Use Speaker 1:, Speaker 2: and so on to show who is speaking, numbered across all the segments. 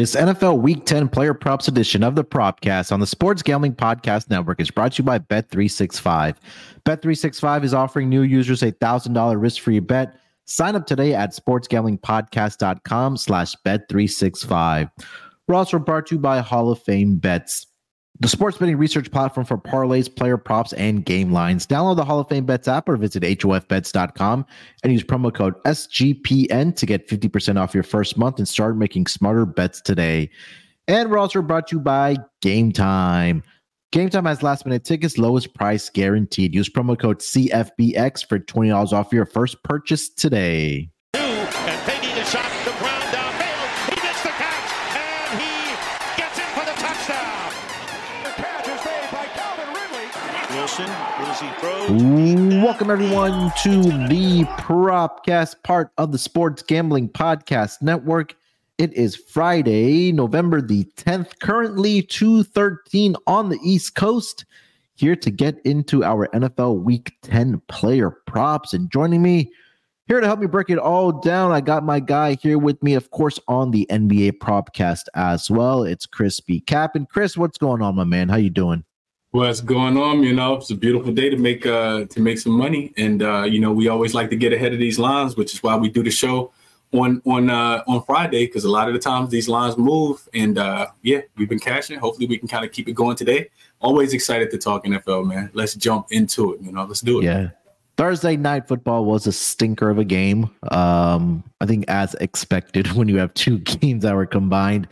Speaker 1: This NFL Week 10 Player Props edition of the Propcast on the Sports Gambling Podcast Network is brought to you by Bet365. Bet365 is offering new users a $1,000 risk-free bet. Sign up today at sportsgamblingpodcast.com slash bet365. We're also brought to you by Hall of Fame Bets the sports betting research platform for parlays, player props, and game lines. Download the Hall of Fame Bets app or visit HOFBets.com and use promo code SGPN to get 50% off your first month and start making smarter bets today. And we're also brought to you by Game Time. Game Time has last minute tickets, lowest price guaranteed. Use promo code CFBX for $20 off your first purchase today. Welcome, everyone, to the Propcast, part of the Sports Gambling Podcast Network. It is Friday, November the 10th, currently 213 on the East Coast. Here to get into our NFL Week 10 player props. And joining me here to help me break it all down, I got my guy here with me, of course, on the NBA Propcast as well. It's Chris B. Cap. And Chris, what's going on, my man? How you doing?
Speaker 2: What's going on you know? It's a beautiful day to make uh to make some money. And uh you know we always like to get ahead of these lines which is why we do the show on on uh on friday because a lot of the times these lines move and uh yeah we've been cashing. Hopefully we can kind of keep it going today. Always excited to talk nfl man. Let's jump into it you know? Let's do it.
Speaker 1: Yeah. Thursday night football was a stinker of a game. Um, I think as expected when you have two games that were combined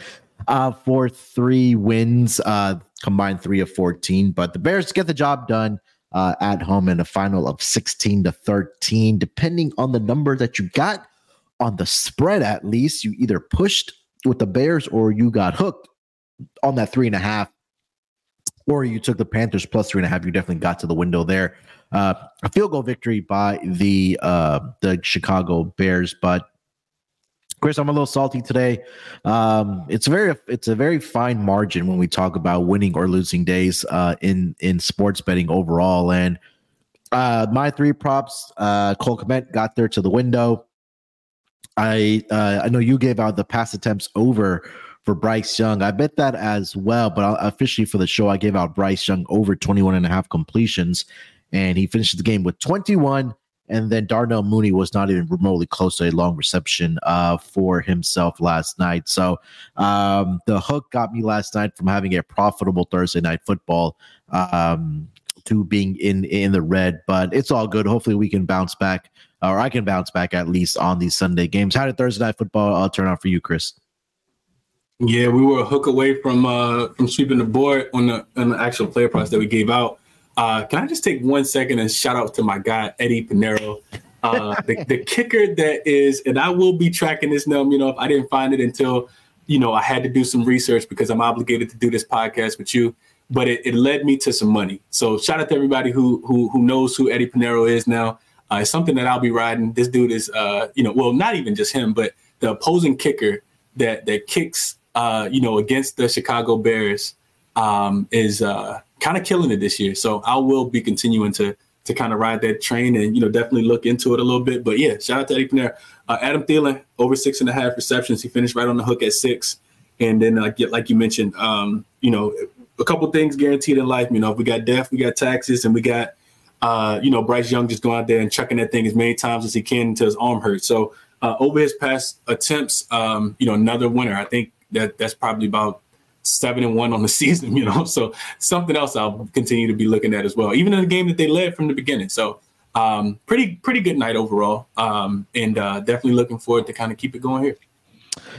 Speaker 1: uh, for three wins. Uh, combined three of 14. But the Bears get the job done uh, at home in a final of 16 to 13, depending on the number that you got on the spread, at least. You either pushed with the Bears or you got hooked on that three and a half, or you took the Panthers plus three and a half. You definitely got to the window there. Uh, a field goal victory by the uh, the Chicago Bears, but Chris, I'm a little salty today. Um, it's very it's a very fine margin when we talk about winning or losing days uh, in in sports betting overall. And uh, my three props, uh, Cole Kmet got there to the window. I uh, I know you gave out the pass attempts over for Bryce Young. I bet that as well, but officially for the show, I gave out Bryce Young over 21 and a half completions, and he finished the game with 21 and then Darnell Mooney was not even remotely close to a long reception uh, for himself last night. So um, the hook got me last night from having a profitable Thursday night football um, to being in in the red. But it's all good. Hopefully we can bounce back, or I can bounce back at least on these Sunday games. How did Thursday night football uh, turn out for you, Chris?
Speaker 2: Yeah, we were a hook away from uh, from sweeping the board on the on the actual player price that we gave out. Uh, can I just take one second and shout out to my guy Eddie Piñeiro, uh, the, the, kicker that is, and I will be tracking this now. You know, if I didn't find it until you know I had to do some research because I'm obligated to do this podcast with you. But it, it led me to some money. So shout out to everybody who who who knows who Eddie Piñeiro is now. Uh, it's something that I'll be riding. This dude is, uh, you know, well, not even just him, but the opposing kicker that that kicks, uh, you know, against the Chicago Bears um, is uh, kind of killing it this year. So I will be continuing to to kind of ride that train and you know definitely look into it a little bit. But yeah, shout out to Eddie Piñeiro. Uh, Adam Thielen over six and a half receptions. He finished right on the hook at six. And then uh, get like you mentioned, um, you know, a couple things guaranteed in life. You know, if we got death, we got taxes, and we got uh, you know Bryce Young just going out there and chucking that thing as many times as he can until his arm hurts. So uh, over his past attempts, um, you know, another winner. I think that that's probably about seven and one on the season, you know. So something else I'll continue to be looking at as well, even in the game that they led from the beginning. So um, pretty pretty good night overall, um, and uh, definitely looking forward to kind of keep it going here.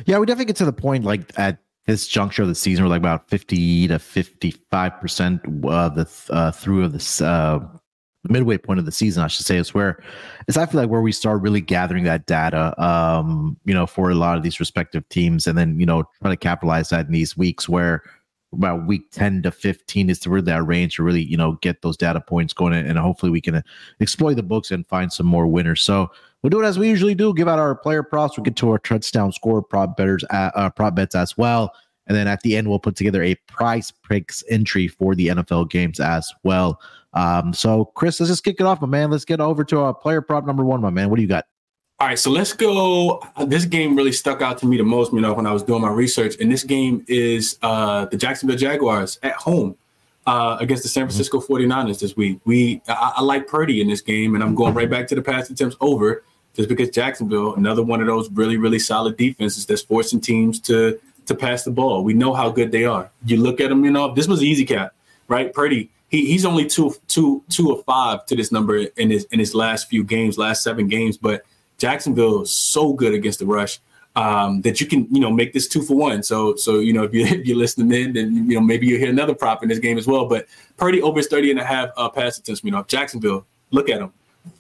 Speaker 1: Yeah, we definitely get to the point like at this juncture of the season, we're like about fifty to fifty five percent of the uh, through of this uh, midway point of the season, I should say, is where it's I feel like where we start really gathering that data, um, you know, for a lot of these respective teams, and then you know try to capitalize that in these weeks where about week 10 to 15 is to really that range to really you know get those data points going and hopefully we can exploit the books and find some more winners. So we'll do it as we usually do give out our player props. We'll get to our touchdown score prop betters uh, uh prop bets as well and then at the end we'll put together a prize picks entry for the nfl games as well um, so, Chris, let's just kick it off, my man. Let's get over to our player prop number one, my man. What do you got?
Speaker 2: All right, so let's go. This game really stuck out to me the most, you know, when I was doing my research. And this game is uh, the Jacksonville Jaguars at home uh, against the San mm-hmm. Francisco 49ers this week. We I, I, like Purdy in this game, and I'm going right back to the pass attempts over just because Jacksonville, another one of those really, really solid defenses that's forcing teams to to pass the ball. We know how good they are. You look at them, you know, this was easy cap, right? Purdy he, he's only two two two of five to this number in his in his last few games, last seven games. But Jacksonville is so good against the rush um, that you can you know make this two for one. So so you know if you if you're listening in, then you know maybe you'll hear another prop in this game as well. But Purdy over his 30 and a half uh, pass attempts. You know Jacksonville, look at them,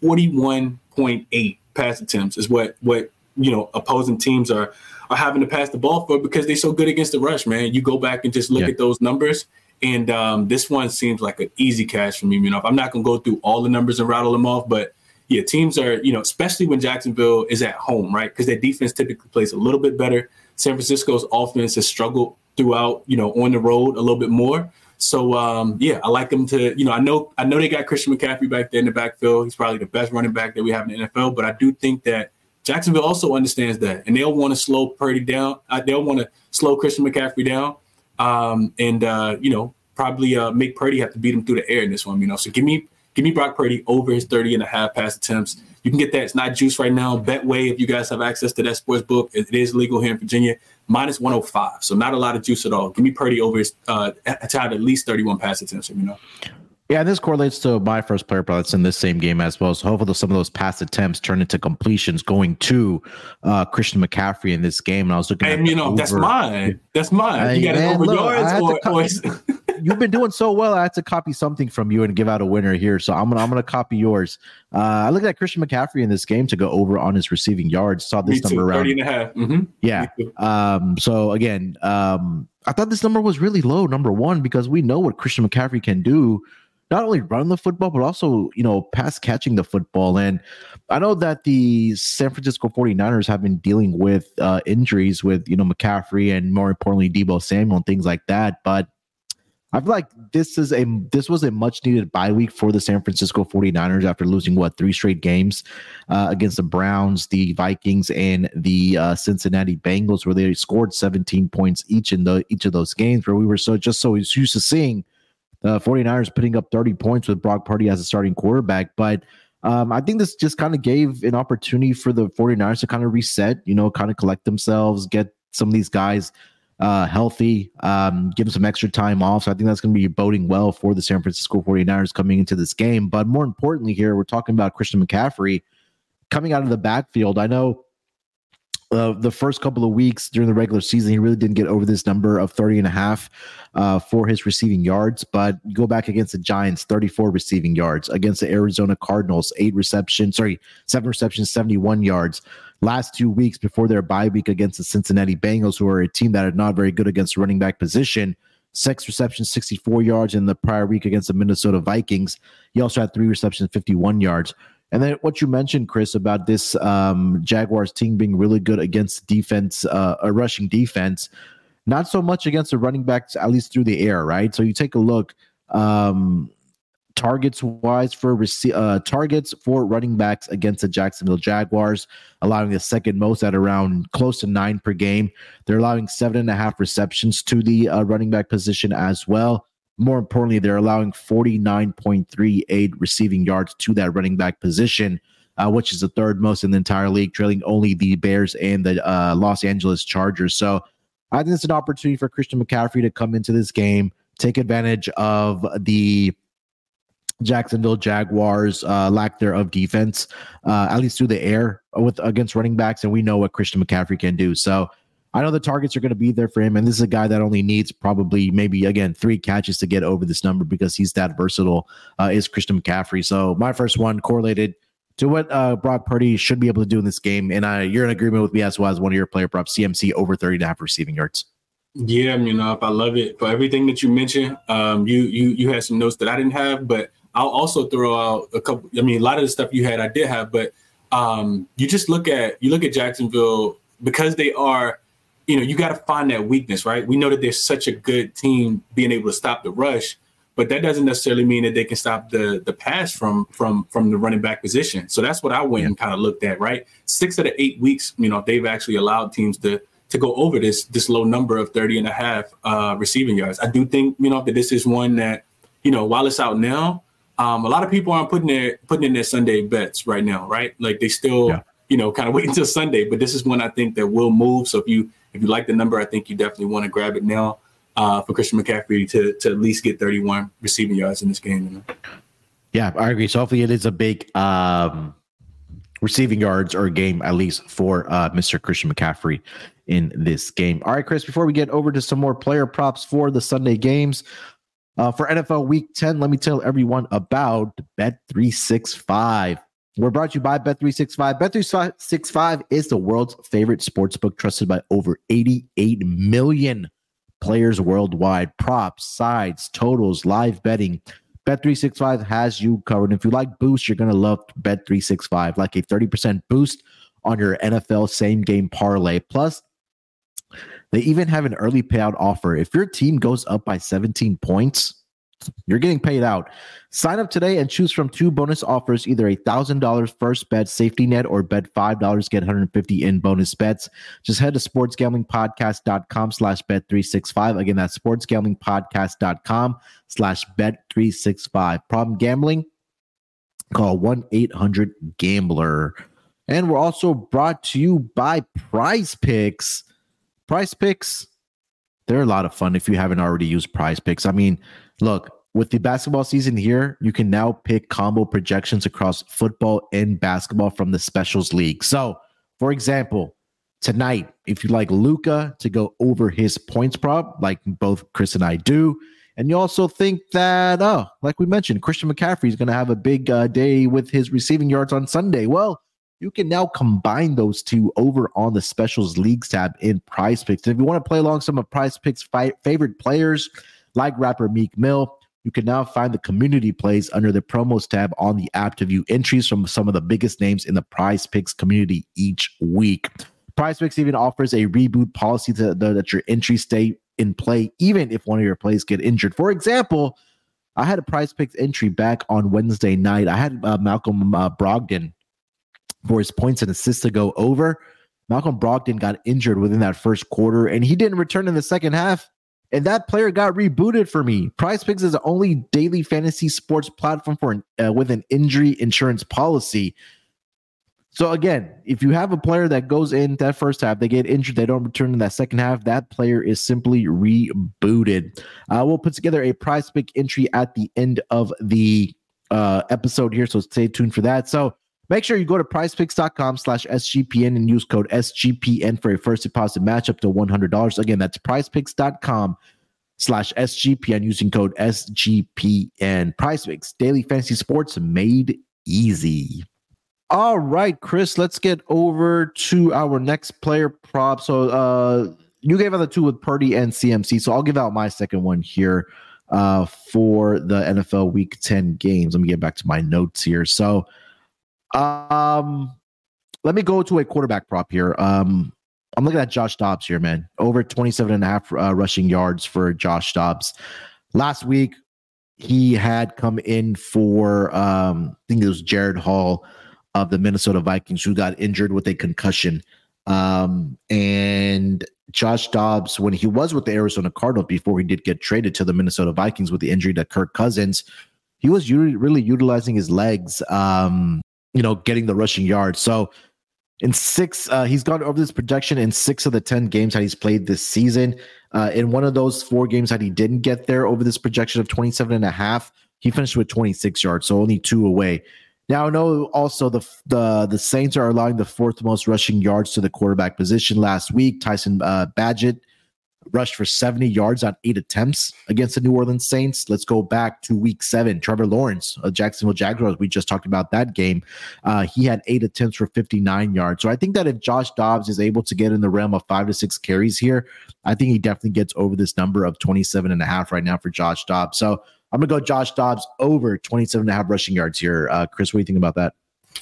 Speaker 2: 41.8 pass attempts is what what you know opposing teams are are having to pass the ball for because they're so good against the rush. Man, you go back and just look yeah. at those numbers. And um, this one seems like an easy cash for me. You know, I'm not gonna go through all the numbers and rattle them off, but yeah, teams are, you know, especially when Jacksonville is at home, right? Because their defense typically plays a little bit better. San Francisco's offense has struggled throughout, you know, on the road a little bit more. So um, yeah, I like them to, you know, I know I know they got Christian McCaffrey back there in the backfield. He's probably the best running back that we have in the NFL, but I do think that Jacksonville also understands that, and they'll want to slow Purdy down. Uh, they'll want to slow Christian McCaffrey down, um, and uh, you know, probably uh, make Purdy have to beat him through the air in this one. You know, so give me Give me Brock Purdy over his 30 and a half pass attempts. You can get that. It's not juice right now. Betway, if you guys have access to that sports book, it is legal here in Virginia. Minus 105. So not a lot of juice at all. Give me Purdy over his uh, at least 31 pass attempts, you know.
Speaker 1: Yeah, and this correlates to my first player that's in this same game as well. So hopefully some of those pass attempts turn into completions going to uh, Christian McCaffrey in this game. And I was looking
Speaker 2: and, at you know, over. that's mine. That's mine. You got it over look, yards or,
Speaker 1: or you've been doing so well. I had to copy something from you and give out a winner here. So I'm gonna I'm gonna copy yours. Uh, I looked at Christian McCaffrey in this game to go over on his receiving yards. Saw this number around
Speaker 2: 30 and a half. Mm-hmm.
Speaker 1: Yeah. Um, so again, um, I thought this number was really low, number one, because we know what Christian McCaffrey can do not only run the football, but also, you know, pass catching the football. And I know that the San Francisco 49ers have been dealing with uh, injuries with, you know, McCaffrey and more importantly, Deebo Samuel and things like that. But I feel like this is a this was a much needed bye week for the San Francisco 49ers after losing what three straight games uh, against the Browns, the Vikings, and the uh, Cincinnati Bengals, where they scored 17 points each in the each of those games, where we were so just so used to seeing the 49ers putting up 30 points with Brock Purdy as a starting quarterback. But um, I think this just kind of gave an opportunity for the 49ers to kind of reset, you know, kind of collect themselves, get some of these guys uh, healthy, um, give them some extra time off. So I think that's going to be boding well for the San Francisco 49ers coming into this game. But more importantly, here, we're talking about Christian McCaffrey coming out of the backfield. I know uh, the first couple of weeks during the regular season, he really didn't get over this number of 30 and a half uh, for his receiving yards. But go back against the Giants, 34 receiving yards. Against the Arizona Cardinals, eight receptions, sorry, seven receptions, 71 yards. Last two weeks before their bye week against the Cincinnati Bengals, who are a team that are not very good against running back position, six receptions, 64 yards in the prior week against the Minnesota Vikings. He also had three receptions, 51 yards. And then what you mentioned, Chris, about this um, Jaguars team being really good against defense, uh, a rushing defense, not so much against the running backs, at least through the air, right? So you take a look, um, targets wise for rece- uh, targets for running backs against the Jacksonville Jaguars, allowing the second most at around close to nine per game. They're allowing seven and a half receptions to the uh, running back position as well. More importantly, they're allowing 49.38 receiving yards to that running back position, uh, which is the third most in the entire league, trailing only the Bears and the uh, Los Angeles Chargers. So I think it's an opportunity for Christian McCaffrey to come into this game, take advantage of the Jacksonville Jaguars uh, lack there of defense, uh, at least through the air with against running backs, and we know what Christian McCaffrey can do. So I know the targets are going to be there for him, and this is a guy that only needs probably maybe again three catches to get over this number because he's that versatile. Uh, is Christian McCaffrey? So my first one correlated to what uh, Brock Purdy should be able to do in this game, and uh, you're in agreement with me as well as one of your player props, CMC over 30 and a half receiving yards.
Speaker 2: Yeah, you know, if I love it for everything that you mentioned. Um, you you you had some notes that I didn't have, but I'll also throw out a couple. I mean, a lot of the stuff you had, I did have, but um, you just look at you look at Jacksonville because they are you know, you got to find that weakness, right? We know that there's such a good team being able to stop the rush, but that doesn't necessarily mean that they can stop the the pass from from from the running back position. So that's what I went yeah. and kind of looked at. Right, six of the eight weeks, you know, they've actually allowed teams to to go over this this low number of 30 and a half uh, receiving yards. I do think you know that this is one that you know while it's out now, um, a lot of people aren't putting their putting in their Sunday bets right now, right? Like they still yeah. you know kind of wait until Sunday, but this is one I think that will move. So if you if you like the number, I think you definitely want to grab it now uh, for Christian McCaffrey to to at least get 31 receiving yards in this game. You know?
Speaker 1: Yeah, I agree. So hopefully it is a big um, receiving yards or game at least for uh, Mr. Christian McCaffrey in this game. All right, Chris, before we get over to some more player props for the Sunday games, uh, for NFL Week 10, let me tell everyone about Bet365. We're brought to you by Bet365. Bet365 is the world's favorite sports book trusted by over 88 million players worldwide. Props, sides, totals, live betting. Bet365 has you covered. If you like boosts, you're going to love Bet365, like a 30% boost on your NFL same game parlay. Plus, they even have an early payout offer. If your team goes up by 17 points, you're getting paid out. Sign up today and choose from two bonus offers either a $1,000 first bet safety net or bet $5, get 150 in bonus bets. Just head to sportsgamblingpodcast.com slash bet365. Again, that's sportsgamblingpodcast.com slash bet365. Problem gambling? Call 1 800 Gambler. And we're also brought to you by Prize Picks. Prize Picks, they're a lot of fun if you haven't already used Prize Picks. I mean, look, with the basketball season here, you can now pick combo projections across football and basketball from the specials league. So, for example, tonight, if you like Luka to go over his points prop, like both Chris and I do, and you also think that, oh, like we mentioned, Christian McCaffrey is going to have a big uh, day with his receiving yards on Sunday. Well, you can now combine those two over on the specials leagues tab in prize picks. And if you want to play along some of prize picks fi- favorite players like rapper Meek Mill, you can now find the community plays under the promos tab on the app to view entries from some of the biggest names in the prize picks community each week. Prize picks even offers a reboot policy to, that your entries stay in play even if one of your plays get injured. For example, I had a prize picks entry back on Wednesday night. I had uh, Malcolm uh, Brogdon for his points and assists to go over. Malcolm Brogdon got injured within that first quarter and he didn't return in the second half. And that player got rebooted for me. Prize Picks is the only daily fantasy sports platform for an, uh, with an injury insurance policy. So again, if you have a player that goes in that first half, they get injured, they don't return in that second half, that player is simply rebooted. Uh, we'll put together a prize pick entry at the end of the uh, episode here, so stay tuned for that. So Make sure you go to prizepicks.com slash SGPN and use code SGPN for a first deposit match up to $100. Again, that's prizepicks.com slash SGPN using code SGPN. Prizepicks, daily fantasy sports made easy. All right, Chris, let's get over to our next player prop. So uh, you gave out the two with Purdy and CMC. So I'll give out my second one here uh, for the NFL Week 10 games. Let me get back to my notes here. So um, let me go to a quarterback prop here. Um, I'm looking at Josh Dobbs here, man. Over 27 and a half uh, rushing yards for Josh Dobbs. Last week, he had come in for, um, I think it was Jaren Hall of the Minnesota Vikings, who got injured with a concussion. Um, and Josh Dobbs, when he was with the Arizona Cardinals before he did get traded to the Minnesota Vikings with the injury to Kirk Cousins, he was really utilizing his legs um, you know, getting the rushing yards. So in six, uh, he's gone over this projection in six of the 10 games that he's played this season. Uh, in one of those four games that he didn't get there over this projection of 27 and a half, he finished with 26 yards, so only two away. Now I know also the the the Saints are allowing the fourth most rushing yards to the quarterback position last week. Tyson uh, Bagent rushed for 70 yards on eight attempts against the New Orleans Saints. Let's go back to week seven. Trevor Lawrence, of Jacksonville Jaguars, we just talked about that game. Uh, he had eight attempts for 59 yards. So I think that if Josh Dobbs is able to get in the realm of five to six carries here, I think he definitely gets over this number of 27 and a half right now for Josh Dobbs. So I'm going to go Josh Dobbs over 27 and a half rushing yards here. Uh, Chris, what do you think about that?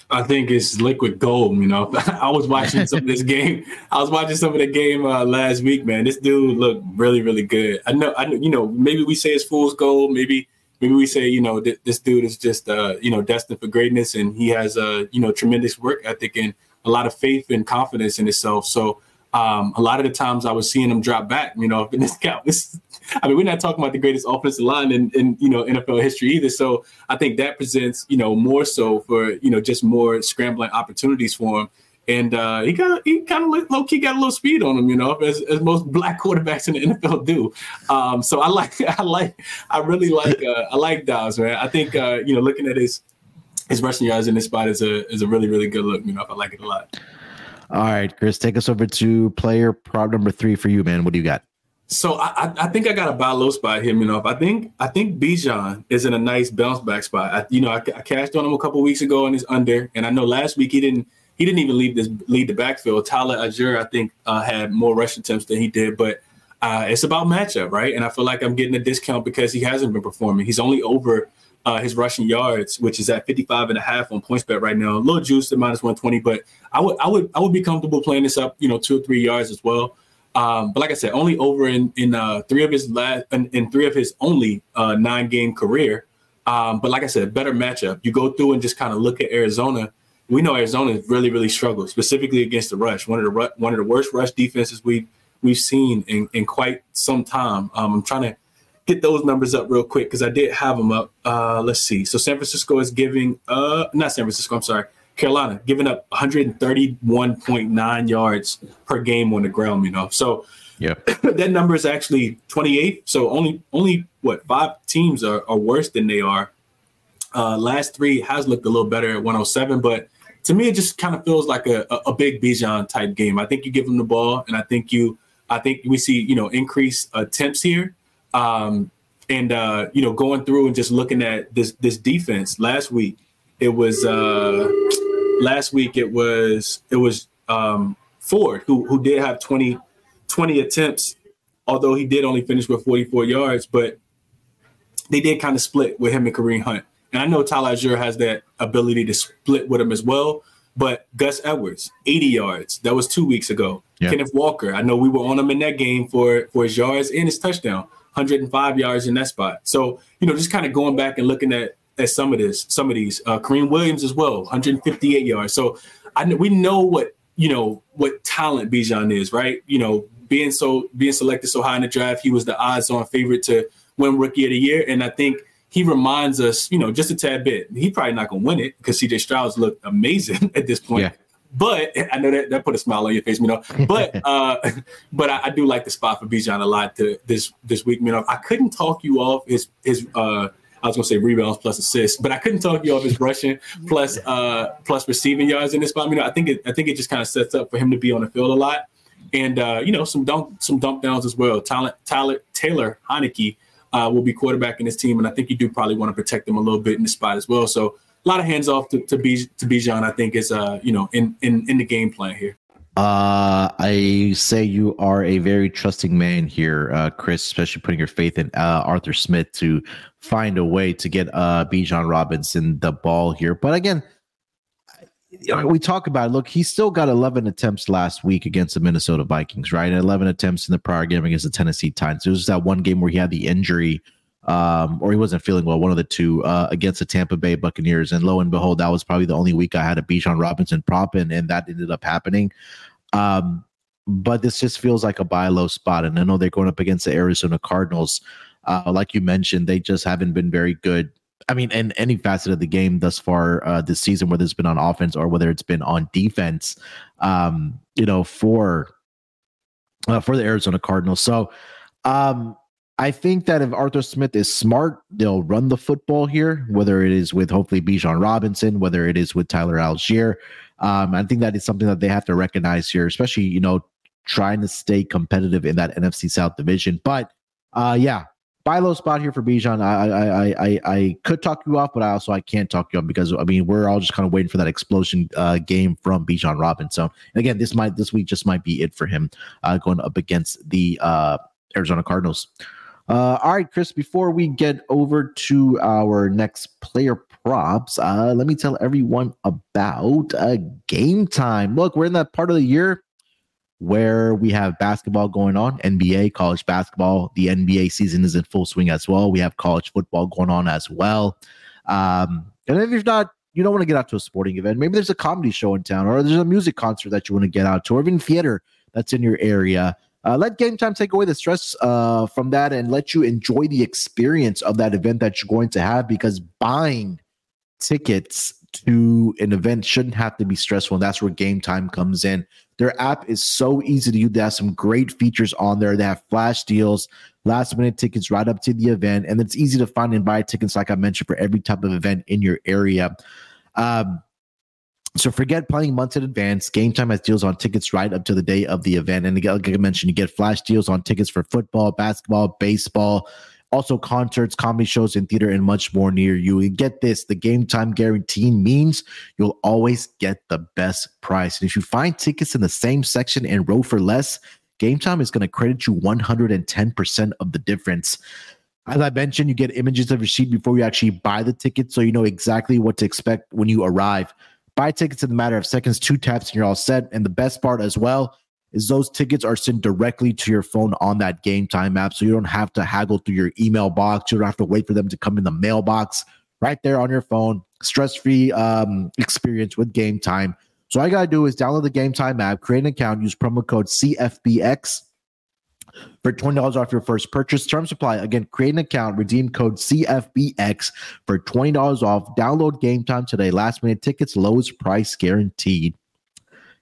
Speaker 2: I think it's liquid gold. You know, I was watching some of this game. I was watching some of the game uh, last week. Man, this dude looked really, really good. I know. I. You know, maybe we say it's fool's gold. Maybe maybe we say, you know, th- this dude is just, uh, you know, destined for greatness, and he has a, you know, tremendous work ethic and a lot of faith and confidence in himself. So um, a lot of the times I was seeing him drop back, you know, in this count. This, I mean, we're not talking about the greatest offensive line in, in, you know, NFL history either. So I think that presents, you know, more so for, you know, just more scrambling opportunities for him. And uh, he got he kind of low key got a little speed on him, you know, as, as most black quarterbacks in the NFL do. Um, so I like I like I really like uh, I like Dobbs, man. I think uh, you know looking at his his rushing yards in this spot is a is a really really good look. You know, I like it a lot.
Speaker 1: All right, Chris, take us over to player prop number three for you, man. What do you got?
Speaker 2: So I, I think I got a buy low spot you know. I think I think Bijan is in a nice bounce back spot. I, you know, I, I cashed on him a couple weeks ago and he's under, and I know last week he didn't he didn't even leave this lead the backfield. Tyler Allgeier, I think, uh, had more rush attempts than he did, but uh, it's about matchup, right? And I feel like I'm getting a discount because he hasn't been performing. He's only over uh, his rushing yards, which is at 55 and a half on points bet right now. A little juice at minus 120, but I would I would I would be comfortable playing this up, you know, two or three yards as well. Um, but like I said, only over in in uh, three of his last in, in three of his only uh, nine game career. Um, but like I said, better matchup. You go through and just kind of look at Arizona. We know Arizona really really struggled, specifically against the rush. One of the one of the worst rush defenses we've we've seen in, in quite some time. Um, I'm trying to get those numbers up real quick because I did have them up. Uh, let's see. So San Francisco is giving, uh, not San Francisco, I'm sorry, Carolina giving up 131.9 yards per game on the ground. You know, so
Speaker 1: yeah,
Speaker 2: that number is actually 28. So only only what five teams are, are worse than they are. Uh, last three has looked a little better at 107, but to me, it just kind of feels like a, a, a big Bijan type game. I think you give them the ball, and I think you, I think we see you know increased attempts here. Um, and uh, you know, going through and just looking at this this defense last week, it was uh, last week it was it was um, Ford who who did have 20, 20 attempts, although he did only finish with 44 yards, but they did kind of split with him and Kareem Hunt. And I know Tyler Allgeier has that ability to split with him as well. But Gus Edwards, 80 yards. That was two weeks ago. Yeah. Kenneth Walker, I know we were on him in that game for, for his yards and his touchdown. 105 yards in that spot. So, you know, just kind of going back and looking at at some of this, some of these, uh, Kyren Williams as well, 158 yards. So, I we know what you know what talent Bijan is, right? You know, being so being selected so high in the draft, he was the odds-on favorite to win Rookie of the Year, and I think he reminds us, you know, just a tad bit. He probably not gonna win it because CJ Stroud's looked amazing at this point. Yeah. But I know that that put a smile on your face, you know. But uh, but I, I, do like the spot for Bijan a lot to this this week. You know, I couldn't talk you off his his uh, I was gonna say rebounds plus assists, but I couldn't talk you off his rushing plus uh plus receiving yards in this spot. You know, I think it I think it just kind of sets up for him to be on the field a lot. And uh, you know, some dump some dump downs as well. Talent Tyler Taylor Heinicke uh, will be quarterback in this team, and I think you do probably want to protect him a little bit in the spot as well. So a lot of hands off to to, B, to Bijan. I think is uh you know in in in the game plan here.
Speaker 1: Uh, I say you are a very trusting man here, uh, Chris, especially putting your faith in uh, Arthur Smith to find a way to get uh, Bijan Robinson the ball here. But again, we talk about it. Look, he still got 11 attempts last week against the Minnesota Vikings, right? And 11 attempts in the prior game against the Tennessee Titans. It was that one game where he had the injury um, or he wasn't feeling well, one of the two, uh, against the Tampa Bay Buccaneers. And lo and behold, that was probably the only week I had a Bijan Robinson prop in, and that ended up happening. Um, but this just feels like a buy low spot. And I know they're going up against the Arizona Cardinals. Uh, like you mentioned, they just haven't been very good. I mean, in any facet of the game thus far uh, this season, whether it's been on offense or whether it's been on defense, um, you know, for uh, for the Arizona Cardinals. So, um, I think that if Arthur Smith is smart, they'll run the football here, whether it is with hopefully Bijan Robinson, whether it is with Tyler Allgeier. Um, I think that is something that they have to recognize here, especially, you know, trying to stay competitive in that NFC South division. But uh, yeah, buy low spot here for Bijan. I, I I I could talk you off, but I also I can't talk you off because I mean we're all just kind of waiting for that explosion uh, game from Bijan Robinson. And again, this might this week just might be it for him uh, going up against the uh, Arizona Cardinals. Uh, all right, Chris, before we get over to our next player props, uh, let me tell everyone about uh, game time. Look, we're in that part of the year where we have basketball going on, NBA, college basketball. The NBA season is in full swing as well. We have college football going on as well. Um, and if you're not, you don't want to get out to a sporting event, maybe there's a comedy show in town, or there's a music concert that you want to get out to, or even theater that's in your area. Uh, let game time take away the stress uh, from that and let you enjoy the experience of that event that you're going to have because buying tickets to an event shouldn't have to be stressful. And that's where game time comes in. Their app is so easy to use. They have some great features on there. They have flash deals, last minute tickets right up to the event. And it's easy to find and buy tickets, like I mentioned, for every type of event in your area. Um, so forget planning months in advance. Game Time has deals on tickets right up to the day of the event. And again, like I mentioned, you get flash deals on tickets for football, basketball, baseball, also concerts, comedy shows, and theater, and much more near you. And get this the game time guarantee means you'll always get the best price. And if you find tickets in the same section and row for less, Game Time is going to credit you 110% of the difference. As I mentioned, you get images of your seat before you actually buy the ticket, so you know exactly what to expect when you arrive. Buy tickets in a matter of seconds, two taps, and you're all set. And the best part as well is those tickets are sent directly to your phone on that game time app. So you don't have to haggle through your email box. You don't have to wait for them to come in the mailbox right there on your phone. Stress free um, experience with game time. So all you got to do is download the game time app, create an account, use promo code CFBX for $20 off your first purchase. Term supply. Again, create an account, redeem code CFBX for $20 off. Download game time today. Last minute tickets, lowest price guaranteed.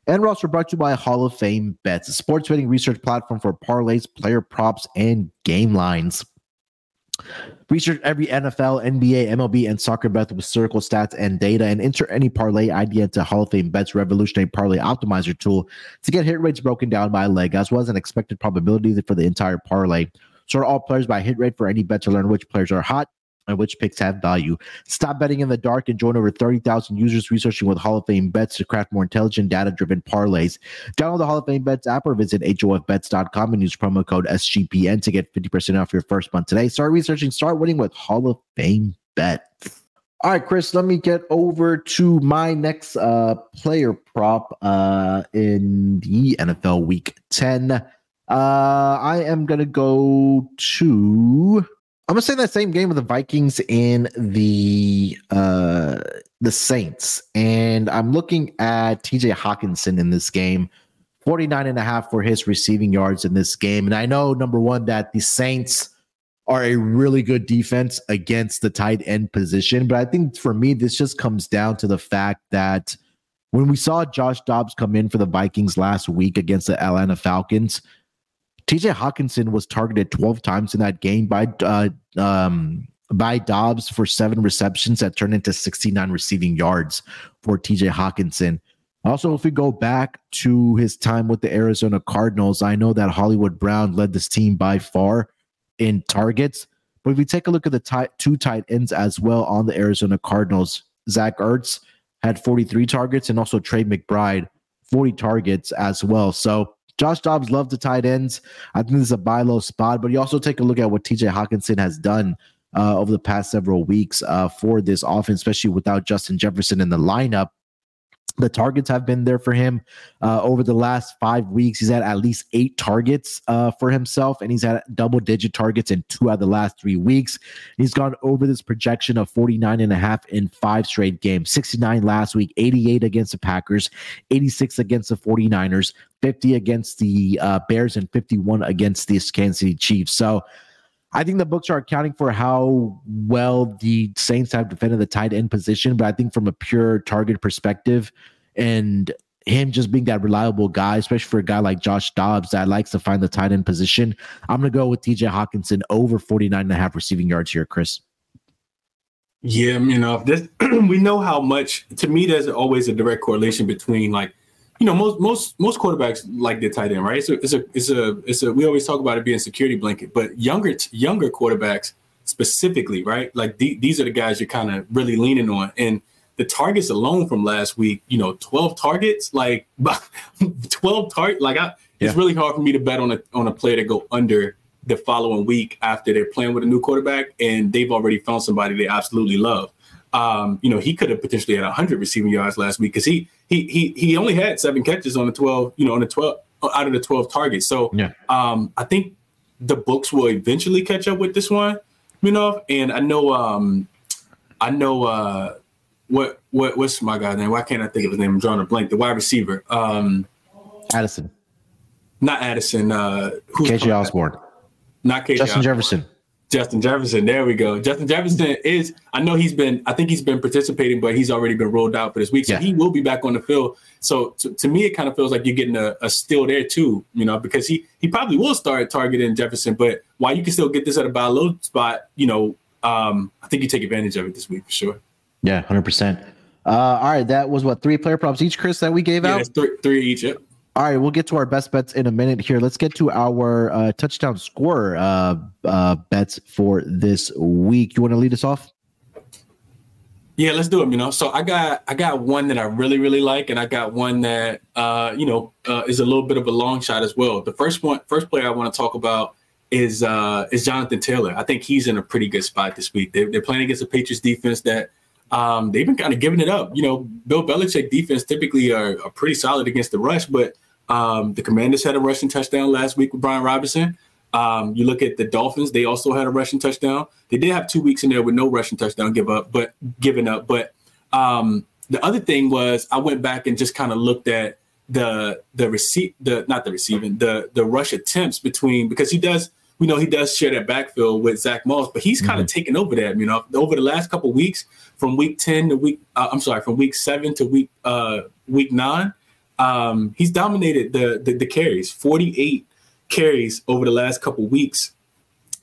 Speaker 1: And we're also brought to you by Hall of Fame Bets, a sports betting research platform for parlays, player props, and game lines. Research every NFL, NBA, MLB, and soccer bet with historical stats and data, and enter any parlay idea into Hall of Fame Bet's revolutionary parlay optimizer tool to get hit rates broken down by leg, as well as an expected probability for the entire parlay. Sort all players by hit rate for any bet to learn which players are hot, and which picks have value. Stop betting in the dark and join over 30,000 users researching with Hall of Fame bets to craft more intelligent, data driven parlays. Download the Hall of Fame bets app or visit HOFBets.com and use promo code SGPN to get 50% off your first month today. Start researching, start winning with Hall of Fame bets. All right, Chris, let me get over to my next uh, player prop uh, in the NFL Week 10. Uh, I am going to go to I'm gonna say that same game with the Vikings and the uh the Saints. And I'm looking at TJ Hockenson in this game. 49 and a half for his receiving yards in this game. And I know number one that the Saints are a really good defense against the tight end position. But I think for me, this just comes down to the fact that when we saw Josh Dobbs come in for the Vikings last week against the Atlanta Falcons, TJ Hockenson was targeted 12 times in that game by uh, um, by Dobbs for seven receptions that turned into 69 receiving yards for TJ Hockenson. Also, if we go back to his time with the Arizona Cardinals, I know that Hollywood Brown led this team by far in targets. But if we take a look at the tight, two tight ends as well on the Arizona Cardinals, Zach Ertz had 43 targets and also Trey McBride 40 targets as well. So Josh Dobbs loved the tight ends. I think this is a buy low spot, but you also take a look at what TJ Hockenson has done uh, over the past several weeks uh, for this offense, especially without Justin Jefferson in the lineup. The targets have been there for him uh, over the last five weeks. He's had at least eight targets uh, for himself, and he's had double digit targets in two out of the last three weeks. He's gone over this projection of 49 and a half in five straight games 69 last week, 88 against the Packers, 86 against the 49ers, 50 against the uh, Bears, and 51 against the Kansas City Chiefs. So, I think the books are accounting for how well the Saints have defended the tight end position, but I think from a pure target perspective and him just being that reliable guy, especially for a guy like Josh Dobbs that likes to find the tight end position, I'm going to go with TJ Hockenson over 49 and a half receiving yards here, Chris.
Speaker 2: Yeah, you know, this, we know how much, to me, there's always a direct correlation between like you know, most most most quarterbacks like their tight end, right? So it's a it's a it's a we always talk about it being security blanket, but younger younger quarterbacks specifically, right? Like the, these are the guys you're kind of really leaning on, and the targets alone from last week, you know, 12 targets, like 12 target, like I, yeah. it's really hard for me to bet on a on a player to go under the following week after they're playing with a new quarterback and they've already found somebody they absolutely love. Um, you know, he could have potentially had 100 receiving yards last week because he he he he only had seven catches on the 12, you know, on the 12 out of the 12 targets. So
Speaker 1: Yeah.
Speaker 2: um, I think the books will eventually catch up with this one, you know. And I know, um, I know uh, what what what's my guy's name? Why can't I think of his name? I'm drawing a blank. The wide receiver, um,
Speaker 1: Addison,
Speaker 2: not Addison. Uh, who's
Speaker 1: KJ? Osborn,
Speaker 2: Not KJ.
Speaker 1: Justin
Speaker 2: Osborne.
Speaker 1: Jefferson.
Speaker 2: Justin Jefferson. There we go. Justin Jefferson is. I know he's been. I think he's been participating, but he's already been ruled out for this week. So
Speaker 1: Yeah.
Speaker 2: he will be back on the field. So to, to me, it kind of feels like you're getting a, a steal there too. You know, because he he probably will start targeting Jefferson, but while you can still get this at a buy low spot, you know, um, I think you take advantage of it this week for sure.
Speaker 1: Yeah, hundred percent. Uh, all right, that was what three player props each, Chris, that we gave
Speaker 2: Yeah,
Speaker 1: out.
Speaker 2: three, three each. Yep.
Speaker 1: All right, we'll get to our best bets in a minute here. Let's get to our uh, touchdown score uh, uh, bets for this week. You want to lead us off?
Speaker 2: Yeah, let's do it. You know, so I got I got one that I really really like, and I got one that uh, you know uh, is a little bit of a long shot as well. The first one, first player I want to talk about is uh, is Jonathan Taylor. I think he's in a pretty good spot this week. They're, they're playing against the Patriots defense that um, they've been kind of giving it up. You know, Bill Belichick defense typically are, are pretty solid against the rush, but um, the Commanders had a rushing touchdown last week with Brian Robinson. Um, you look at the Dolphins; they also had a rushing touchdown. They did have two weeks in there with no rushing touchdown give up, but given up. But um, the other thing was, I went back and just kind of looked at the the receipt, the not the receiving, the the rush attempts between because he does, we know he does share that backfield with Zach Moss, but he's kind of taken over that. You know, over the last couple weeks, from week ten to week, uh, I'm sorry, from week seven to week uh, week nine, um, he's dominated the, the the carries, 48 carries over the last couple weeks,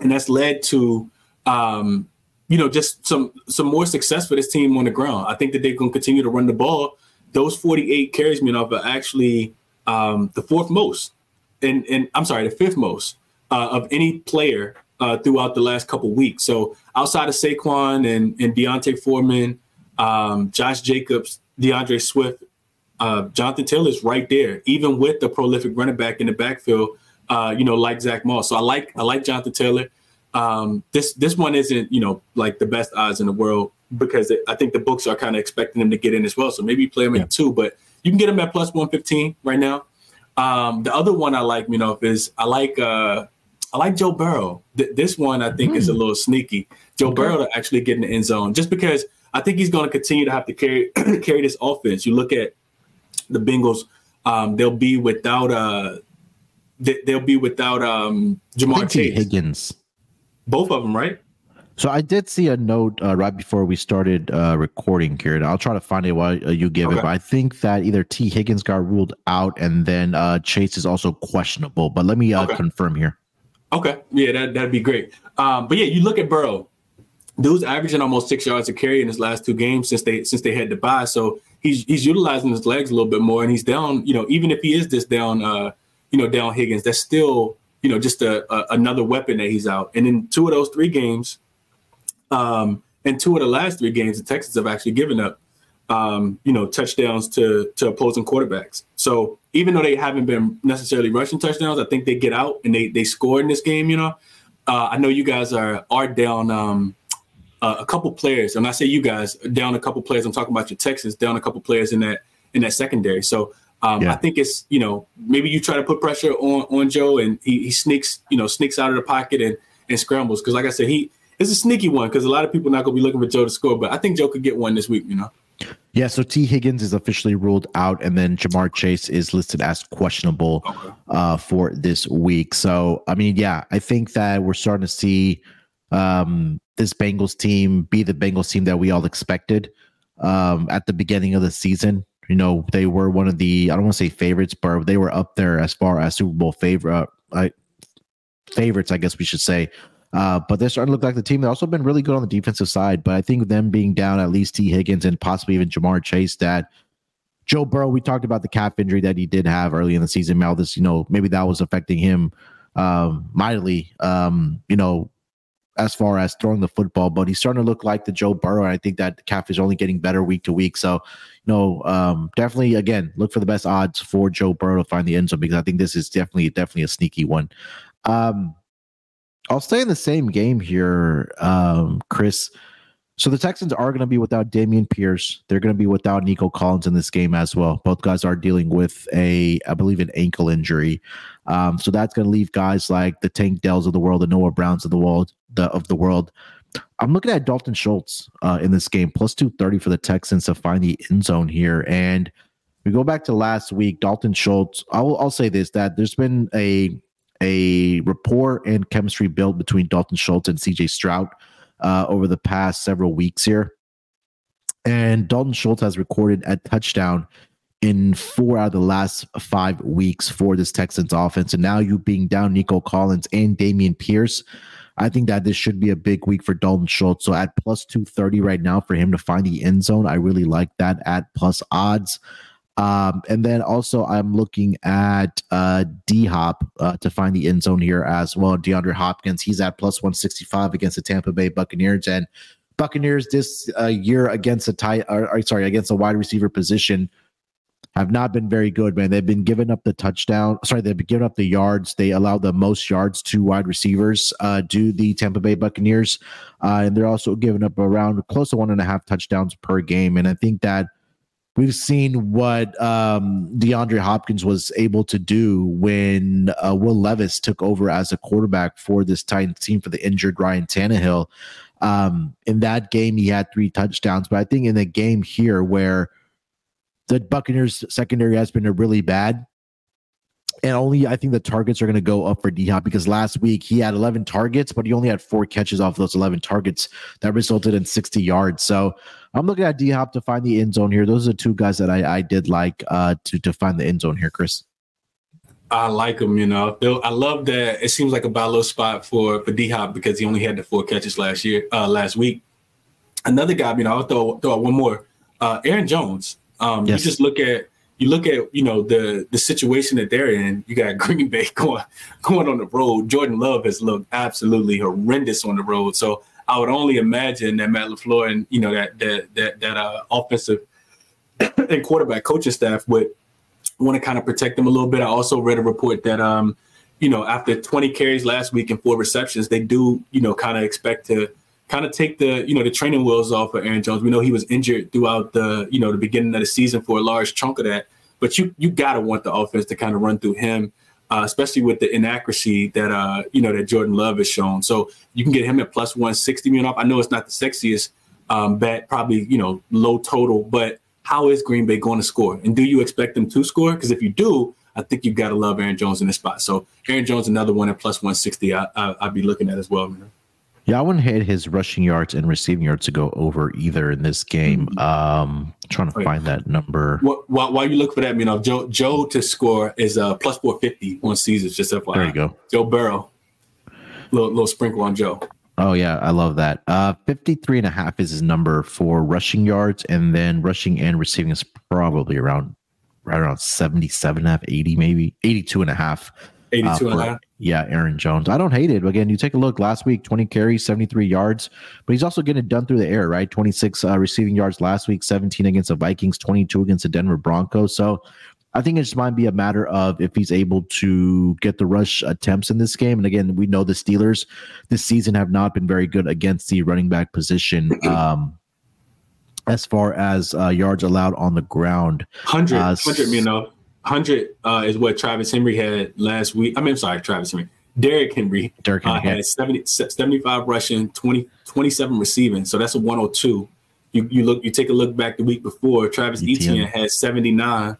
Speaker 2: and that's led to um, you know just some some more success for this team on the ground. I think that they're going to continue to run the ball. Those 48 carries, you know, are actually um, the fourth most, and and I'm sorry, the fifth most uh, of any player uh, throughout the last couple weeks. So outside of Saquon and and D'Onta Foreman, um, Josh Jacobs, D'Andre Swift, uh, Jonathan Taylor's right there, even with the prolific running back in the backfield. Uh, you know, like Zach Moss. So I like I like Jonathan Taylor. Um, this this one isn't you know like the best odds in the world because it, I think the books are kind of expecting him to get in as well. So maybe play him
Speaker 1: Yeah.
Speaker 2: at two, but you can get him at plus one fifteen right now. Um, the other one I like, you know, is I like uh, I like Joe Burrow. Th- this one I think is a little sneaky. Joe
Speaker 1: Okay.
Speaker 2: Burrow to actually get in the end zone, just because I think he's going to continue to have to carry carry this offense. You look at the Bengals; um, they'll be without uh, they- they'll be without um,
Speaker 1: Ja'Marr.
Speaker 2: Chase.
Speaker 1: Higgins.
Speaker 2: Both of them, right?
Speaker 1: So I did see a note uh, right before we started uh, recording here, and I'll try to find it while uh, you give it. But I think that either Tee Higgins got ruled out, and then uh, Chase is also questionable. But let me uh,
Speaker 2: Okay.
Speaker 1: confirm here.
Speaker 2: Okay, yeah, that that'd be great. Um, but yeah, you look at Burrow. Dude's averaging almost six yards a carry in his last two games since they since they had to buy. So he's he's utilizing his legs a little bit more, and he's down. You know, even if he is this down, uh, you know, down Higgins, that's still you know just a, a another weapon that he's out. And in two of those three games, um, and two of the last three games, the Texans have actually given up, um, you know, touchdowns to to opposing quarterbacks. So even though they haven't been necessarily rushing touchdowns, I think they get out and they they score in this game. You know, uh, I know you guys are are down um, uh, a couple players, and I say you guys down a couple players. I'm talking about your Texans down a couple players in that in that secondary. So. Um,
Speaker 1: Yeah.
Speaker 2: I think it's you know maybe you try to put pressure on on Joe and he, he sneaks you know sneaks out of the pocket and and scrambles because like I said he it's a sneaky one because a lot of people are not going to be looking for Joe to score, but I think Joe could get one this week. You know.
Speaker 1: Yeah, so Tee Higgins is officially ruled out, and then Ja'Marr Chase is listed as questionable uh, for this week. So, I mean, yeah, I think that we're starting to see um, this Bengals team be the Bengals team that we all expected um, at the beginning of the season. You know, they were one of the I don't want to say favorites, but they were up there as far as Super Bowl favorite uh, favorites, I guess we should say. Uh, but they're starting to look like the team. They've also been really good on the defensive side. But I think them being down at least Tee Higgins and possibly even Ja'Marr Chase, that Joe Burrow, we talked about the calf injury that he did have early in the season. Now, this, you know, maybe that was affecting him um, mightily, um, you know, as far as throwing the football. But he's starting to look like the Joe Burrow. And I think that calf is only getting better week to week. So, you know, um, definitely, again, look for the best odds for Joe Burrow to find the end zone because I think this is definitely, definitely a sneaky one. Um, I'll stay in the same game here, um, Chris. So the Texans are going to be without Dameon Pierce. They're going to be without Nico Collins in this game as well. Both guys are dealing with a, I believe, an ankle injury. Um, so that's going to leave guys like the Tank Dells of the world, the Noah Browns of the world, the of the world. I'm looking at Dalton Schultz uh, in this game, plus 230 for the Texans to find the end zone here. And we go back to last week, Dalton Schultz. I'll, I'll say this that there's been a a rapport and chemistry built between Dalton Schultz and CJ Stroud uh, over the past several weeks here. And Dalton Schultz has recorded a touchdown in four out of the last five weeks for this Texans offense. And now you being down Nico Collins and Dameon Pierce, I think that this should be a big week for Dalton Schultz. So at plus 230 right now for him to find the end zone, I really like that at plus odds. Um, and then also I'm looking at uh, D Hop uh, to find the end zone here as well. DeAndre Hopkins, he's at plus 165 against the Tampa Bay Buccaneers. And Buccaneers this uh, year against a tight, or, or, sorry, against a wide receiver position have not been very good, man. They've been giving up the touchdown. Sorry, they've been giving up the yards. They allow the most yards to wide receivers, uh, do the Tampa Bay Buccaneers. Uh, and they're also giving up around close to one and a half touchdowns per game. And I think that we've seen what um, DeAndre Hopkins was able to do when uh, Will Levis took over as a quarterback for this Titans team for the injured Ryan Tannehill. Um, in that game, he had three touchdowns, but I think in the game here where the Buccaneers secondary has been really bad, and only I think the targets are going to go up for D Hop because last week he had 11 targets, but he only had four catches off those 11 targets that resulted in 60 yards. So I'm looking at D Hop to find the end zone here. Those are two guys that I, I did like uh, to to find the end zone here, Chris.
Speaker 2: I like him, you know. I love that. It seems like a buy low spot for for D Hop because he only had the four catches last year, uh, last week. Another guy, you know, I'll throw throw out one more. Uh, Aaron Jones. Um, yes. You just look at you look at you know the the situation that they're in. You got Green Bay going going on the road. Jordan Love has looked absolutely horrendous on the road. So I would only imagine that Matt LaFleur and you know that that that that uh, offensive and quarterback coaching staff would want to kind of protect them a little bit. I also read a report that um you know after 20 carries last week and four receptions, they do you know kind of expect to kind of take the you know the training wheels off of Aaron Jones. We know he was injured throughout the you know the beginning of the season for a large chunk of that, but you you got to want the offense to kind of run through him, uh, especially with the inaccuracy that uh you know that Jordan Love has shown. So you can get him at plus one sixty million off. I know it's not the sexiest um, bet, probably you know low total, but how is Green Bay going to score? And do you expect them to score? Because if you do, I think you've got to love Aaron Jones in this spot. So Aaron Jones, another one at plus 160, I, I, I'd be looking at as well. Man.
Speaker 1: Yeah, I wouldn't hit his rushing yards and receiving yards to go over either in this game. Mm-hmm. Um, trying to find that number.
Speaker 2: While, while, you look for that, you know, Joe Joe to score is uh plus four fifty on seasons. Just FYI.
Speaker 1: There you go.
Speaker 2: Joe Burrow. Little little sprinkle on Joe.
Speaker 1: Oh yeah, I love that. Uh 53 and a half is his number for rushing yards, and then rushing and receiving is probably around right around 77 and a half, 80 maybe, 82 and a half.
Speaker 2: 82 uh, and a half.
Speaker 1: Yeah, Aaron Jones. I don't hate it. Again, you take a look last week 20 carries, 73 yards, but he's also getting it done through the air, right? 26 uh, receiving yards last week, 17 against the Vikings, 22 against the Denver Broncos. So I think it just might be a matter of if he's able to get the rush attempts in this game. And again, we know the Steelers this season have not been very good against the running back position. Um, as far as uh, yards allowed on the ground,
Speaker 2: 100, uh, 100 you know, 100 uh, is what Travis Henry had last week. I mean, I'm sorry, Travis Henry. Derrick Henry,
Speaker 1: Derrick Henry
Speaker 2: uh, had 70, 75 rushing, 20, 27 receiving. So that's a 102. You, you look, you take a look back the week before. Travis Etienne, had 79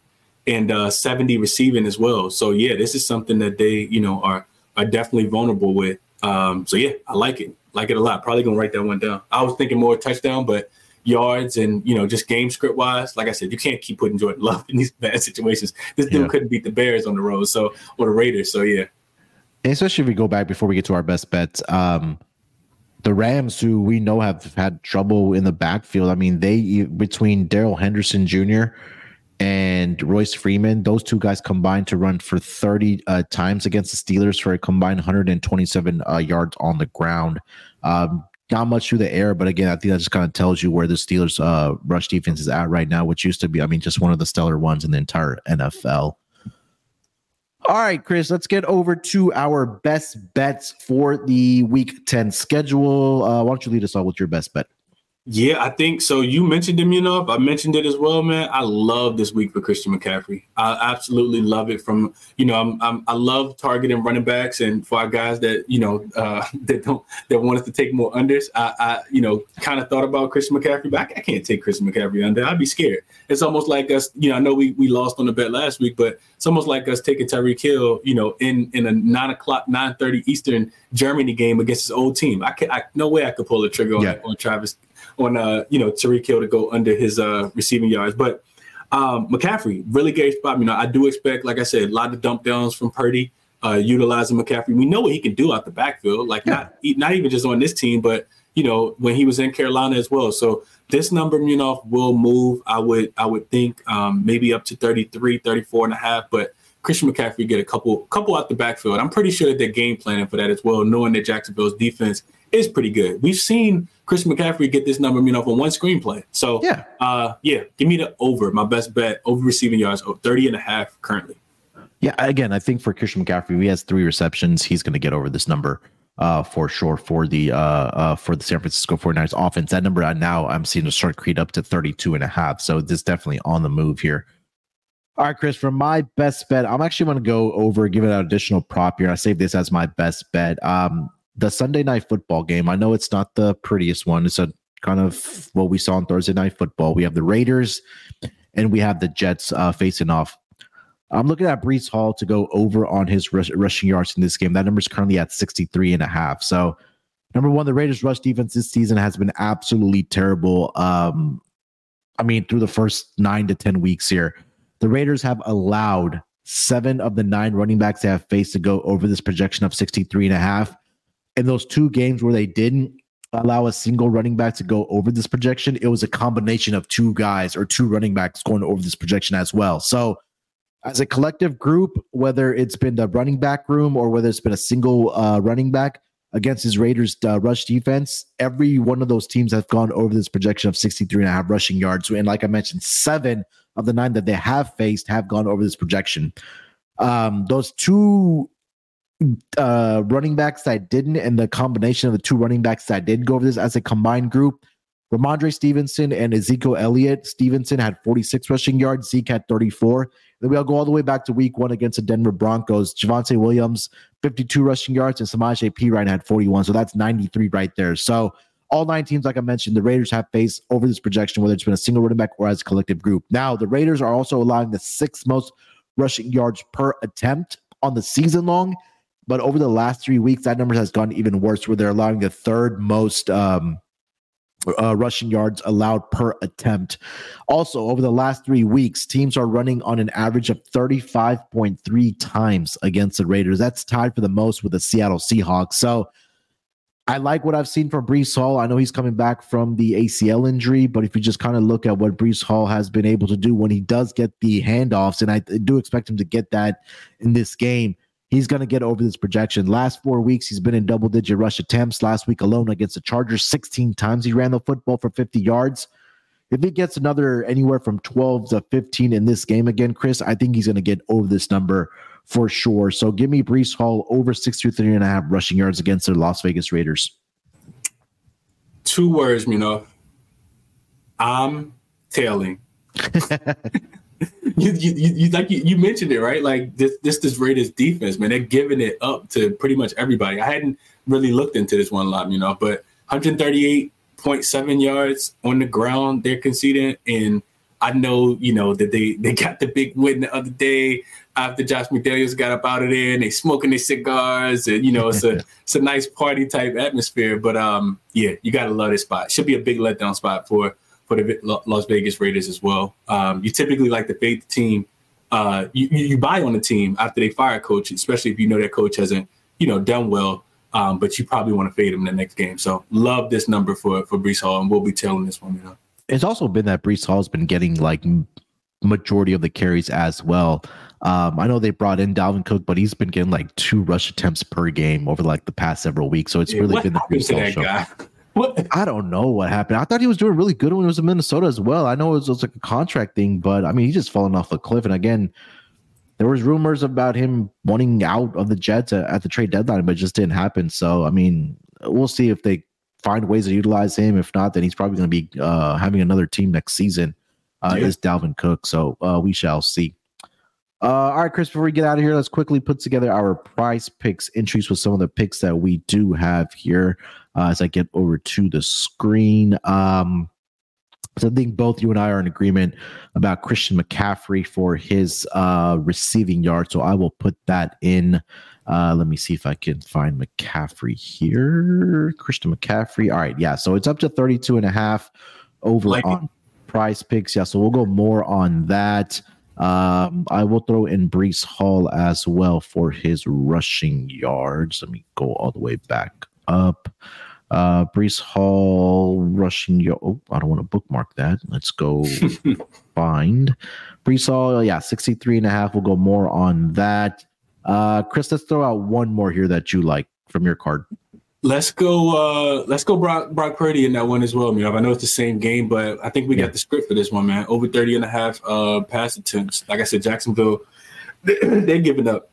Speaker 2: and uh, 70 receiving as well. So yeah, this is something that they, you know, are are definitely vulnerable with. Um, so yeah, I like it, like it a lot. Probably gonna write that one down. I was thinking more touchdown, but yards and you know just game script wise, like I said, you can't keep putting Jordan Love in these bad situations. This dude yeah. couldn't beat the Bears on the road, so or the Raiders. So yeah,
Speaker 1: and especially if we go back before we get to our best bets. Um, the Rams, who we know have had trouble in the backfield. I mean, they between Darrell Henderson Jr. and Royce Freeman, those two guys combined to run for 30 uh, times against the Steelers for a combined 127 uh, yards on the ground. Um, not much through the air, but again, I think that just kind of tells you where the Steelers' uh, rush defense is at right now, which used to be, I mean, just one of the stellar ones in the entire NFL. All right, Chris, let's get over to our best bets for the week 10 schedule. Uh, why don't you lead us all with your best bet?
Speaker 2: Yeah, I think so. You mentioned him enough. I mentioned it as well, man. I love this week for Christian McCaffrey. I absolutely love it. From you know, I'm, I'm i love targeting running backs, and for our guys that you know uh, that don't that want us to take more unders, I, I you know kind of thought about Christian McCaffrey, but I, I, can't take Christian McCaffrey under. I'd be scared. It's almost like us. You know, I know we we lost on the bet last week, but it's almost like us taking Tyreek Hill. You know, in in a nine o'clock, nine thirty Eastern Germany game against his old team. I can I no way I could pull the trigger on, yeah. on Travis on uh, you know Tyreek Hill to go under his uh, receiving yards. But um, McCaffrey really gave spot. You know, I do expect, like I said, a lot of dump downs from Purdy, uh, utilizing McCaffrey. We know what he can do out the backfield, like yeah. not not even just on this team, but you know when he was in Carolina as well. So this number, you know, will move. I would I would think um, maybe up to 33, 34 and a half, but. Christian McCaffrey get a couple couple out the backfield. I'm pretty sure that they're game planning for that as well, knowing that Jacksonville's defense is pretty good. We've seen Chris McCaffrey get this number, you know, from one screenplay. So yeah, uh, yeah, give me the over. My best bet over receiving yards, 30 and a half currently.
Speaker 1: Yeah, again, I think for Christian McCaffrey, he has three receptions. He's going to get over this number uh, for sure for the uh, uh, for the San Francisco 49ers offense. That number now I'm seeing to start creep up to 32 and a half. So this is definitely on the move here. All right, Chris, for my best bet, I'm actually going to go over, give it an additional prop here. I saved this as my best bet. Um, the Sunday night football game. I know it's not the prettiest one. It's a kind of what we saw on Thursday night football. We have the Raiders and we have the Jets uh, facing off. I'm looking at Breece Hall to go over on his rush, rushing yards in this game. That number is currently at 63 and a half. So, number one, the Raiders' rush defense this season has been absolutely terrible. Um, I mean, through the first nine to 10 weeks here, the Raiders have allowed seven of the nine running backs they have faced to go over this projection of 63 and a half in those two games where they didn't allow a single running back to go over this projection, it was a combination of two guys or two running backs going over this projection as well. So, as a collective group, whether it's been the running back room or whether it's been a single uh, running back against his Raiders uh, rush defense, every one of those teams have gone over this projection of 63 and a half rushing yards. And like I mentioned, seven of the nine that they have faced have gone over this projection. Um, those two uh, running backs that didn't, and the combination of the two running backs that did go over this as a combined group. Rhamondre Stevenson and Ezekiel Elliott. Stevenson had 46 rushing yards. Zeke had 34. Then we all go all the way back to week one against the Denver Broncos. Javonte Williams, 52 rushing yards, and Samaje Perine had 41. So that's 93 right there. So all nine teams, like I mentioned, the Raiders have faced over this projection, whether it's been a single running back or as a collective group. Now, the Raiders are also allowing the sixth most rushing yards per attempt on the season long. But over the last three weeks, that number has gone even worse, where they're allowing the third most um, uh, rushing yards allowed per attempt. Also, over the last three weeks, teams are running on an average of 35.3 times against the Raiders. That's tied for the most with the Seattle Seahawks. So I like what I've seen from Breece Hall. I know he's coming back from the ACL injury, but if you just kind of look at what Breece Hall has been able to do when he does get the handoffs, and I do expect him to get that in this game he's going to get over this projection. Last four weeks, he's been in double digit rush attempts. Last week alone against the Chargers, 16 times he ran the football for 50 yards. If he gets another anywhere from 12 to 15 in this game again, Chris, I think he's going to get over this number for sure. So give me Breece Hall over 63 and a half rushing yards against the Las Vegas Raiders.
Speaker 2: Two words, you know. I'm tailing. you, you, you, like you, you, mentioned it right? Like this this this Raiders defense man. They're giving it up to pretty much everybody. I hadn't really looked into this one a lot you know but 138.7 yards on the ground they're conceding. And I know you know that they they got the big win the other day after Josh McDaniels got up out of there and they smoking their cigars and you know it's a it's a nice party type atmosphere. But um yeah you gotta love this spot. Should be a big letdown spot for for the Las Vegas Raiders as well. Um, you typically like to fade the team. Uh, you, you buy on the team after they fire a coach, especially if you know that coach hasn't, you know, done well. Um, but you probably want to fade him in the next game. So love this number for for Breece Hall, and we'll be telling this one. You know,
Speaker 1: it's also been that Breece Hall's been getting like majority of the carries as well. Um, I know they brought in Dalvin Cook, but he's been getting like two rush attempts per game over like the past several weeks. So it's yeah, really been the Breece Hall show. What? I don't know what happened. I thought he was doing really good when he was in Minnesota as well. I know it was, it was like a contract thing, but I mean, he's just falling off a cliff. And again, there was rumors about him wanting out of the Jets at, at the trade deadline, but it just didn't happen. So, I mean, we'll see if they find ways to utilize him. If not, then he's probably going to be uh, having another team next season. Uh. Is Dalvin Cook? So uh, we shall see. Uh, all right, Chris. Before we get out of here, let's quickly put together our prize picks entries with some of the picks that we do have here. Uh, as I get over to the screen, um, so I think both you and I are in agreement about Christian McCaffrey for his uh, receiving yard. So I will put that in. Uh, let me see if I can find McCaffrey here. Christian McCaffrey. All right. Yeah. So it's up to 32 and a half over like on prize picks. Yeah. So we'll go more on that. Um, I will throw in Breece Hall as well for his rushing yards. Let me go all the way back up. Uh, Breece Hall rushing your. Oh, I don't want to bookmark that. Let's go find Breece Hall. Yeah, 63 and a half. We'll go more on that. Uh, Chris, let's throw out one more here that you like from your card.
Speaker 2: Let's go. Uh, let's go. Brock, Brock Purdy in that one as well. I know it's the same game, but I think we yeah. got the script for this one, man. Over 30 and a half uh, pass attempts. Like I said, Jacksonville, they're giving up.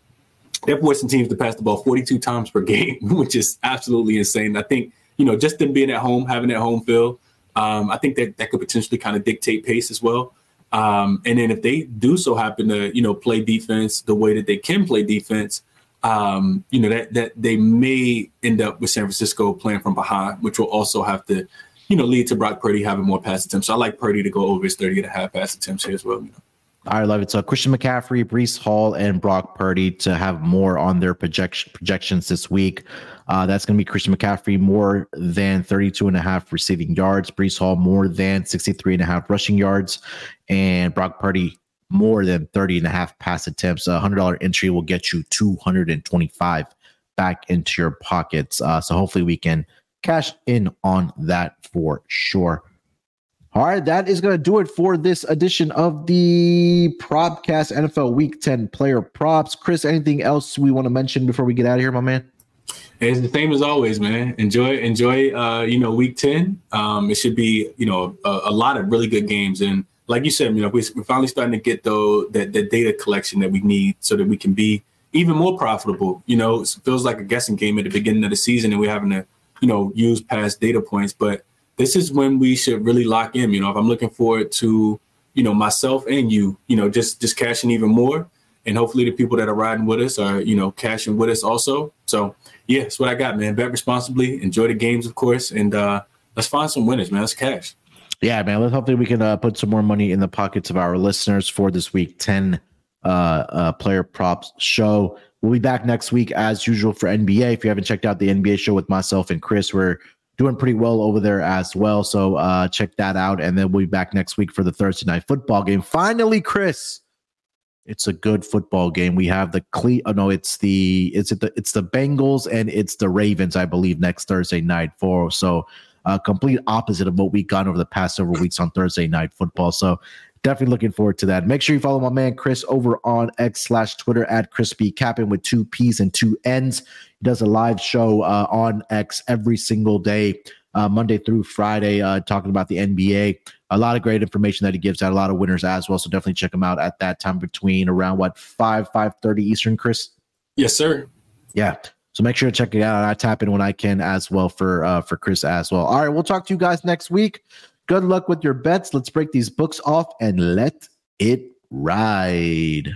Speaker 2: They're forcing teams to pass the ball 42 times per game, which is absolutely insane. I think you know, just them being at home, having that home feel, um, I think that that could potentially kind of dictate pace as well. Um, and then if they do so happen to, you know, play defense the way that they can play defense, um, you know, that that they may end up with San Francisco playing from behind, which will also have to, you know, lead to Brock Purdy having more pass attempts. So I like Purdy to go over his 30 and a half pass attempts here as well. You know.
Speaker 1: I love it. So Christian McCaffrey, Breece Hall, and Brock Purdy to have more on their projection projections this week. Uh, that's going to be Christian McCaffrey more than 32 and a half receiving yards, Breece Hall more than 63 and a half rushing yards, and Brock Purdy more than 30 and a half pass attempts. A $100 entry will get you 225 back into your pockets. Uh, so hopefully we can cash in on that for sure. All right, that is going to do it for this edition of the Propcast NFL Week 10 player props. Chris, anything else we want to mention before we get out of here, my man?
Speaker 2: It's the same as always, man. Enjoy, enjoy. Uh, you know, week ten. Um, it should be, you know, a, a lot of really good games. And like you said, you know, we, are finally starting to get the, the the data collection that we need so that we can be even more profitable. You know, it feels like a guessing game at the beginning of the season, and we're having to, you know, use past data points. But this is when we should really lock in. You know, if I'm looking forward to, you know, myself and you, you know, just just cashing even more, and hopefully the people that are riding with us are, you know, cashing with us also. So yeah, that's what I got, man. Bet responsibly, enjoy the games, of course, and uh, let's find some winners, man. Let's cash.
Speaker 1: Yeah, man. Let's hopefully we can uh, put some more money in the pockets of our listeners for this week ten uh, uh, player props show. We'll be back next week as usual for NBA. If you haven't checked out the NBA show with myself and Chris, we're doing pretty well over there as well. So uh, check that out, and then we'll be back next week for the Thursday night football game. Finally, Chris it's a good football game. We have the Cle. Oh no, it's the it's the it's the Bengals and it's the Ravens, I believe, next Thursday night for so uh, complete opposite of what we've gone over the past several weeks on Thursday night football. So definitely looking forward to that. Make sure you follow my man Chris over on X slash Twitter at Crispy Capping with two P's and two N's. He does a live show uh, on X every single day, uh, Monday through Friday, uh, talking about the NBA a lot of great information that he gives out, a lot of winners as well. So definitely check him out at that time between around what five five thirty Eastern, Chris.
Speaker 2: Yes, sir.
Speaker 1: Yeah. So make sure to check it out. I tap in when I can as well for uh, for Chris as well. All right, we'll talk to you guys next week. Good luck with your bets. Let's break these books off and let it ride.